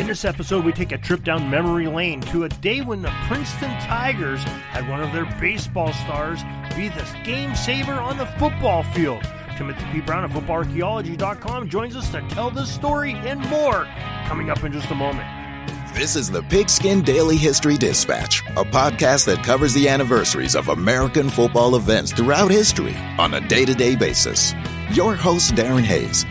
In this episode, we take a trip down memory lane to a day when the Princeton Tigers had one of their baseball stars be the game saver on the football field. Timothy P. Brown of FootballArchaeology.com joins us to tell this story and more coming up in just a moment. This is the Pigskin Daily History Dispatch, a podcast that covers the anniversaries of American football events throughout history on a day to day basis. Your host, Darren Hayes,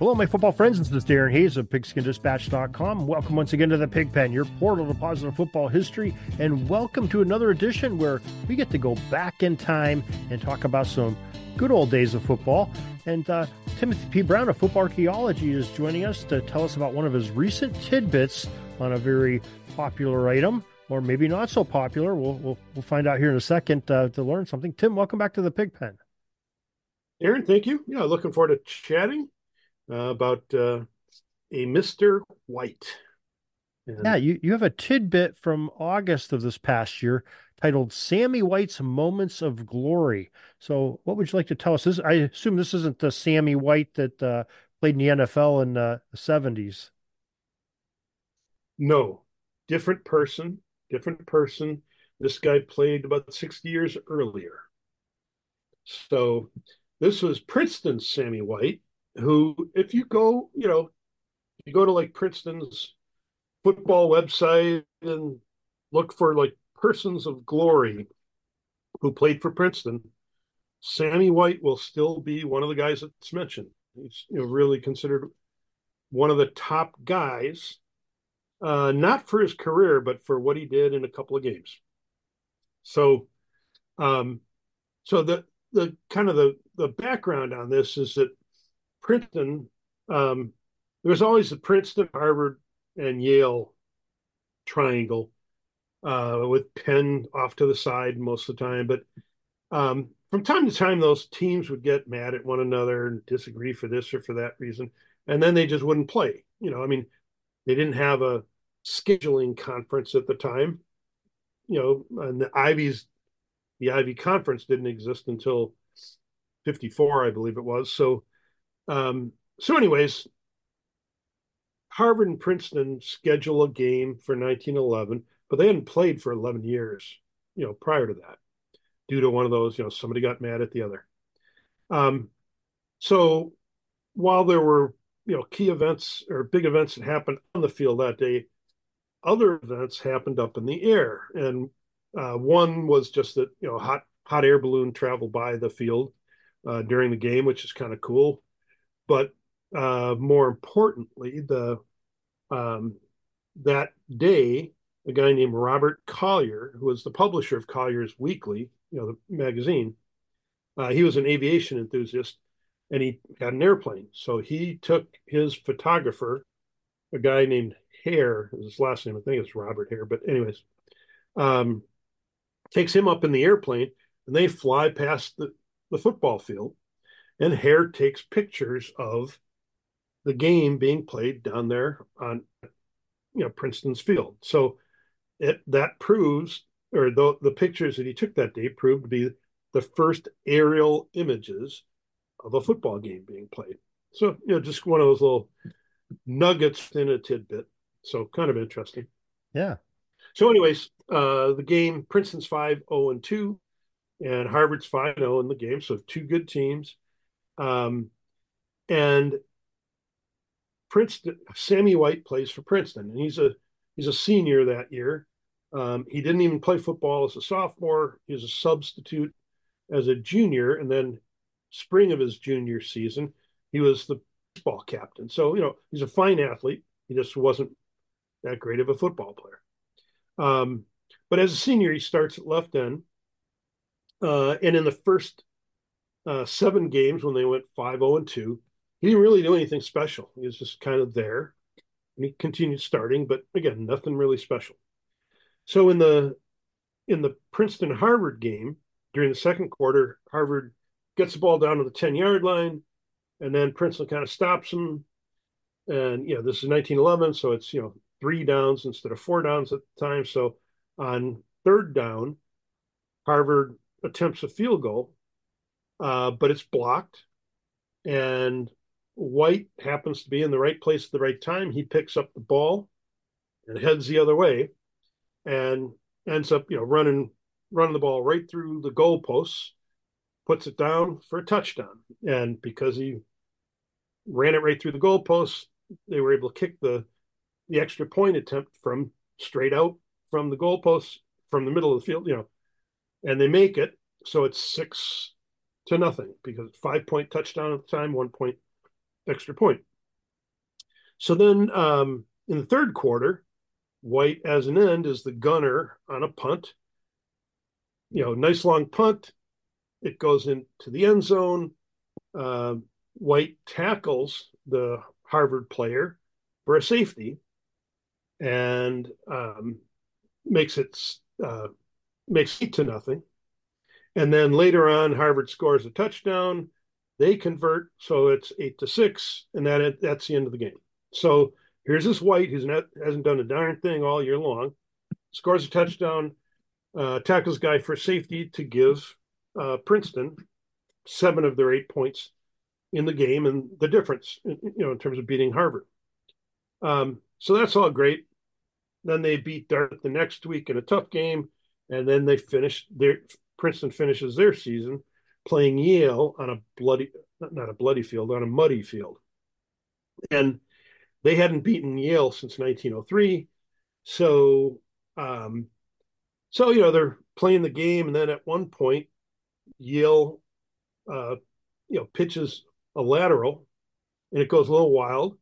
Hello, my football friends. This is Darren Hayes of PigskinDispatch.com. Welcome once again to the Pigpen, your portal to positive football history, and welcome to another edition where we get to go back in time and talk about some good old days of football. And uh, Timothy P. Brown of Football Archaeology is joining us to tell us about one of his recent tidbits on a very popular item, or maybe not so popular. We'll we'll, we'll find out here in a second uh, to learn something. Tim, welcome back to the Pigpen. Darren, thank you. Yeah, looking forward to chatting uh, about uh, a Mr. White. And yeah, you, you have a tidbit from August of this past year titled Sammy White's Moments of Glory. So, what would you like to tell us? This, I assume this isn't the Sammy White that uh, played in the NFL in uh, the 70s. No, different person, different person. This guy played about 60 years earlier. So, this was Princeton's Sammy White, who, if you go, you know, you go to like Princeton's football website and look for like persons of glory who played for Princeton, Sammy White will still be one of the guys that's mentioned. He's you know, really considered one of the top guys, uh, not for his career, but for what he did in a couple of games. So, um, so the the kind of the the background on this is that Princeton, um, there was always the Princeton, Harvard, and Yale triangle uh, with Penn off to the side most of the time. But um, from time to time, those teams would get mad at one another and disagree for this or for that reason. And then they just wouldn't play. You know, I mean, they didn't have a scheduling conference at the time. You know, and the Ivies, the Ivy Conference didn't exist until 54, I believe it was. So um, so, anyways, Harvard and Princeton schedule a game for 1911, but they hadn't played for 11 years, you know, prior to that, due to one of those, you know, somebody got mad at the other. Um, so, while there were, you know, key events or big events that happened on the field that day, other events happened up in the air, and uh, one was just that you know, hot hot air balloon traveled by the field uh, during the game, which is kind of cool. But uh, more importantly, the um, that day, a guy named Robert Collier, who was the publisher of Collier's Weekly, you know, the magazine, uh, he was an aviation enthusiast, and he had an airplane. So he took his photographer, a guy named Hare, his last name I think it's Robert Hare, but anyways, um, takes him up in the airplane, and they fly past the, the football field and Hare takes pictures of the game being played down there on you know Princeton's field. So it that proves or the the pictures that he took that day proved to be the first aerial images of a football game being played. So you know just one of those little nuggets in a tidbit. So kind of interesting. Yeah. So anyways, uh the game Princeton's 5 0 and 2 and Harvard's 5 0 in the game. So two good teams. Um, and Princeton, Sammy White plays for Princeton, and he's a he's a senior that year. Um, he didn't even play football as a sophomore. He was a substitute as a junior, and then spring of his junior season, he was the baseball captain. So you know he's a fine athlete. He just wasn't that great of a football player. Um, but as a senior, he starts at left end, uh, and in the first uh, seven games when they went 5-0 and two, he didn't really do anything special. He was just kind of there, and he continued starting, but again, nothing really special. So in the in the Princeton Harvard game during the second quarter, Harvard gets the ball down to the 10 yard line, and then Princeton kind of stops him. And you know, this is 1911, so it's you know three downs instead of four downs at the time. So on third down, Harvard attempts a field goal, uh, but it's blocked, and White happens to be in the right place at the right time. He picks up the ball and heads the other way and ends up, you know, running running the ball right through the goalposts, puts it down for a touchdown. And because he ran it right through the goalposts, they were able to kick the the extra point attempt from straight out from the goalposts from the middle of the field, you know, and they make it. So it's six to nothing because five point touchdown at the time, one point extra point. So then um, in the third quarter, White as an end is the gunner on a punt. You know, nice long punt. It goes into the end zone. Uh, White tackles the Harvard player for a safety and um, makes it uh, makes it to nothing. And then later on, Harvard scores a touchdown. They convert, so it's eight to six, and that that's the end of the game. So Here's this White who's not hasn't done a darn thing all year long, scores a touchdown, uh, tackles guy for safety to give uh, Princeton seven of their eight points in the game and the difference, you know, in terms of beating Harvard. Um, so that's all great. Then they beat Dart the next week in a tough game, and then they finish their Princeton finishes their season playing Yale on a bloody not a bloody field on a muddy field, and they hadn't beaten Yale since 1903. So, um, so you know they're playing the game, and then at one point, Yale, uh, you know, pitches a lateral, and it goes a little wild,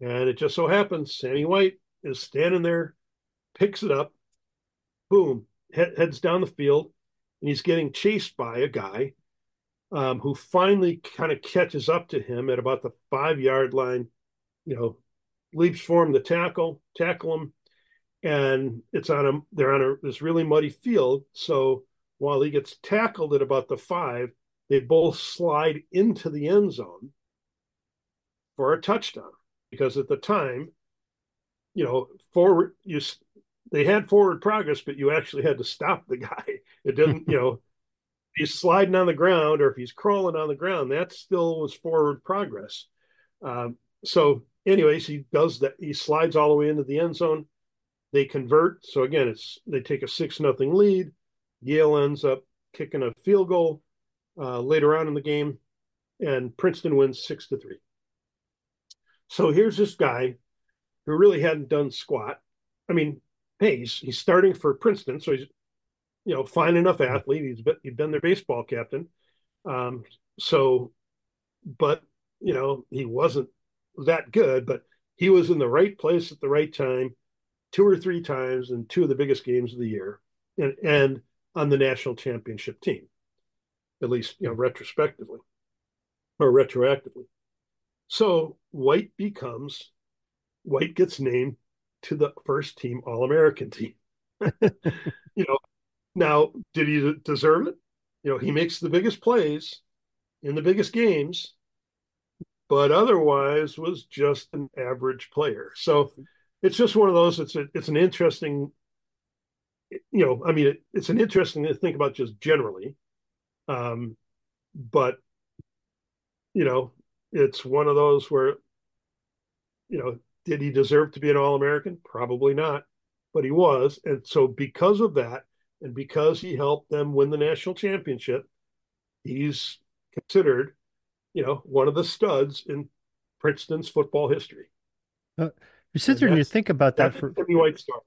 and it just so happens Sammy White is standing there, picks it up, boom, heads down the field, and he's getting chased by a guy um, who finally kind of catches up to him at about the five yard line you know, leaps for him to tackle, tackle him, and it's on a they're on a this really muddy field. So while he gets tackled at about the five, they both slide into the end zone for a touchdown because at the time, you know, forward you they had forward progress, but you actually had to stop the guy. It didn't, you know, he's sliding on the ground or if he's crawling on the ground, that still was forward progress. Um, so anyways, he does that. He slides all the way into the end zone. They convert. So again, it's they take a six nothing lead. Yale ends up kicking a field goal uh, later on in the game, and Princeton wins six to three. So here's this guy who really hadn't done squat. I mean, hey, he's, he's starting for Princeton, so he's you know fine enough athlete. He's been, he's been their baseball captain. Um, so, but you know he wasn't that good, but he was in the right place at the right time, two or three times in two of the biggest games of the year, and and on the national championship team, at least you know retrospectively or retroactively. So White becomes White gets named to the first team All American team. you know, now did he deserve it? You know, he makes the biggest plays in the biggest games but otherwise was just an average player. So it's just one of those. It's a, it's an interesting, you know, I mean, it, it's an interesting to think about just generally, um, but you know, it's one of those where, you know, did he deserve to be an All American? Probably not, but he was, and so because of that, and because he helped them win the national championship, he's considered you know, one of the studs in Princeton's football history. Uh, you sit there and you think about that for White Star.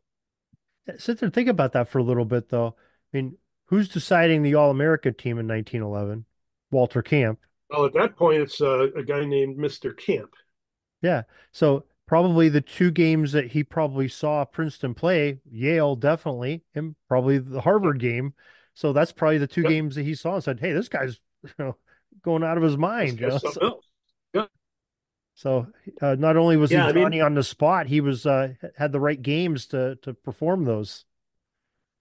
sit there and think about that for a little bit, though. I mean, who's deciding the All America team in 1911? Walter Camp. Well, at that point, it's uh, a guy named Mr. Camp. Yeah. So probably the two games that he probably saw Princeton play, Yale definitely, and probably the Harvard game. So that's probably the two yep. games that he saw and said, "Hey, this guy's you know going out of his mind." You know? so, yeah. so uh, not only was yeah, he Johnny I mean, on the spot, he was uh, had the right games to to perform those.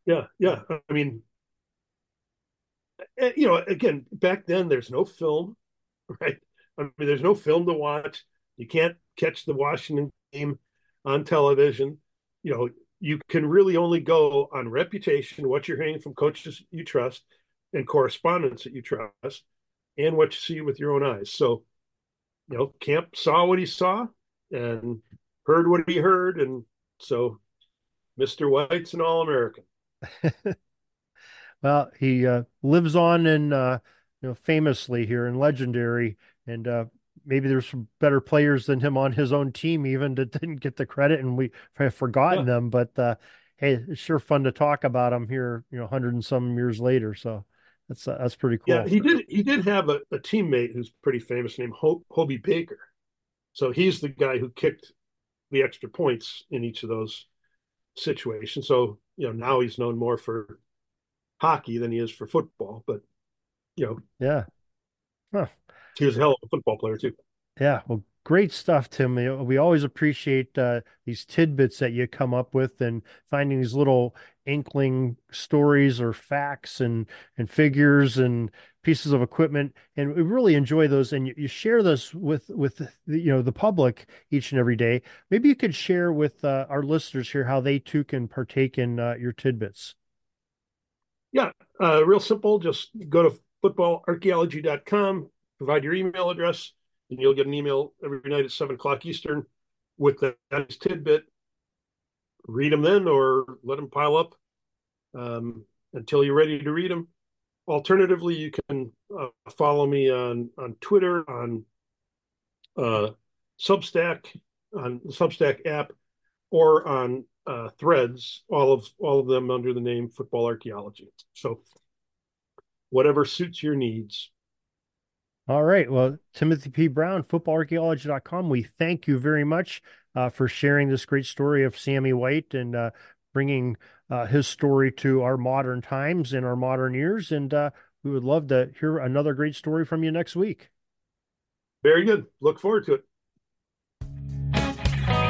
Yeah, yeah. I mean, eh, you know, again, back then there's no film, right? I mean, there's no film to watch. You can't catch the Washington game on television. You know, you can really only go on reputation, what you're hearing from coaches you trust, and correspondence that you trust, and what you see with your own eyes. So, you know, Camp saw what he saw and heard what he heard, and so Mr. White's an All American. well, he uh, lives on in uh, you know famously here and legendary, and uh, maybe there's some better players than him on his own team even that didn't get the credit and we have forgotten yeah. them but uh, hey it's sure fun to talk about him here you know 100 and some years later so that's uh, that's pretty cool. yeah he did he did have a, a teammate who's pretty famous named Ho- Hobey Baker. So he's the guy who kicked the extra points in each of those situations. So you know now he's known more for hockey than he is for football but you know yeah huh. He was a hell of a football player too. Yeah, well, great stuff, Tim. We always appreciate uh, these tidbits that you come up with and finding these little inkling stories or facts and and figures and pieces of equipment, and we really enjoy those. And you, you share those with with the, you know the public each and every day. Maybe you could share with uh, our listeners here how they too can partake in uh, your tidbits. Yeah, uh, real simple. Just go to footballarchaeology.com provide your email address, and you'll get an email every night at seven o'clock Eastern with that tidbit. Read them then, or let them pile up um, until you're ready to read them. Alternatively, you can uh, follow me on on Twitter, on uh, Substack, on the Substack app, or on uh, Threads. All of all of them under the name Football Archaeology. So, whatever suits your needs. All right. Well, Timothy P. Brown, footballarchaeology.com. We thank you very much uh, for sharing this great story of Sammy White and uh, bringing uh, his story to our modern times in our modern years. And uh, we would love to hear another great story from you next week. Very good. Look forward to it.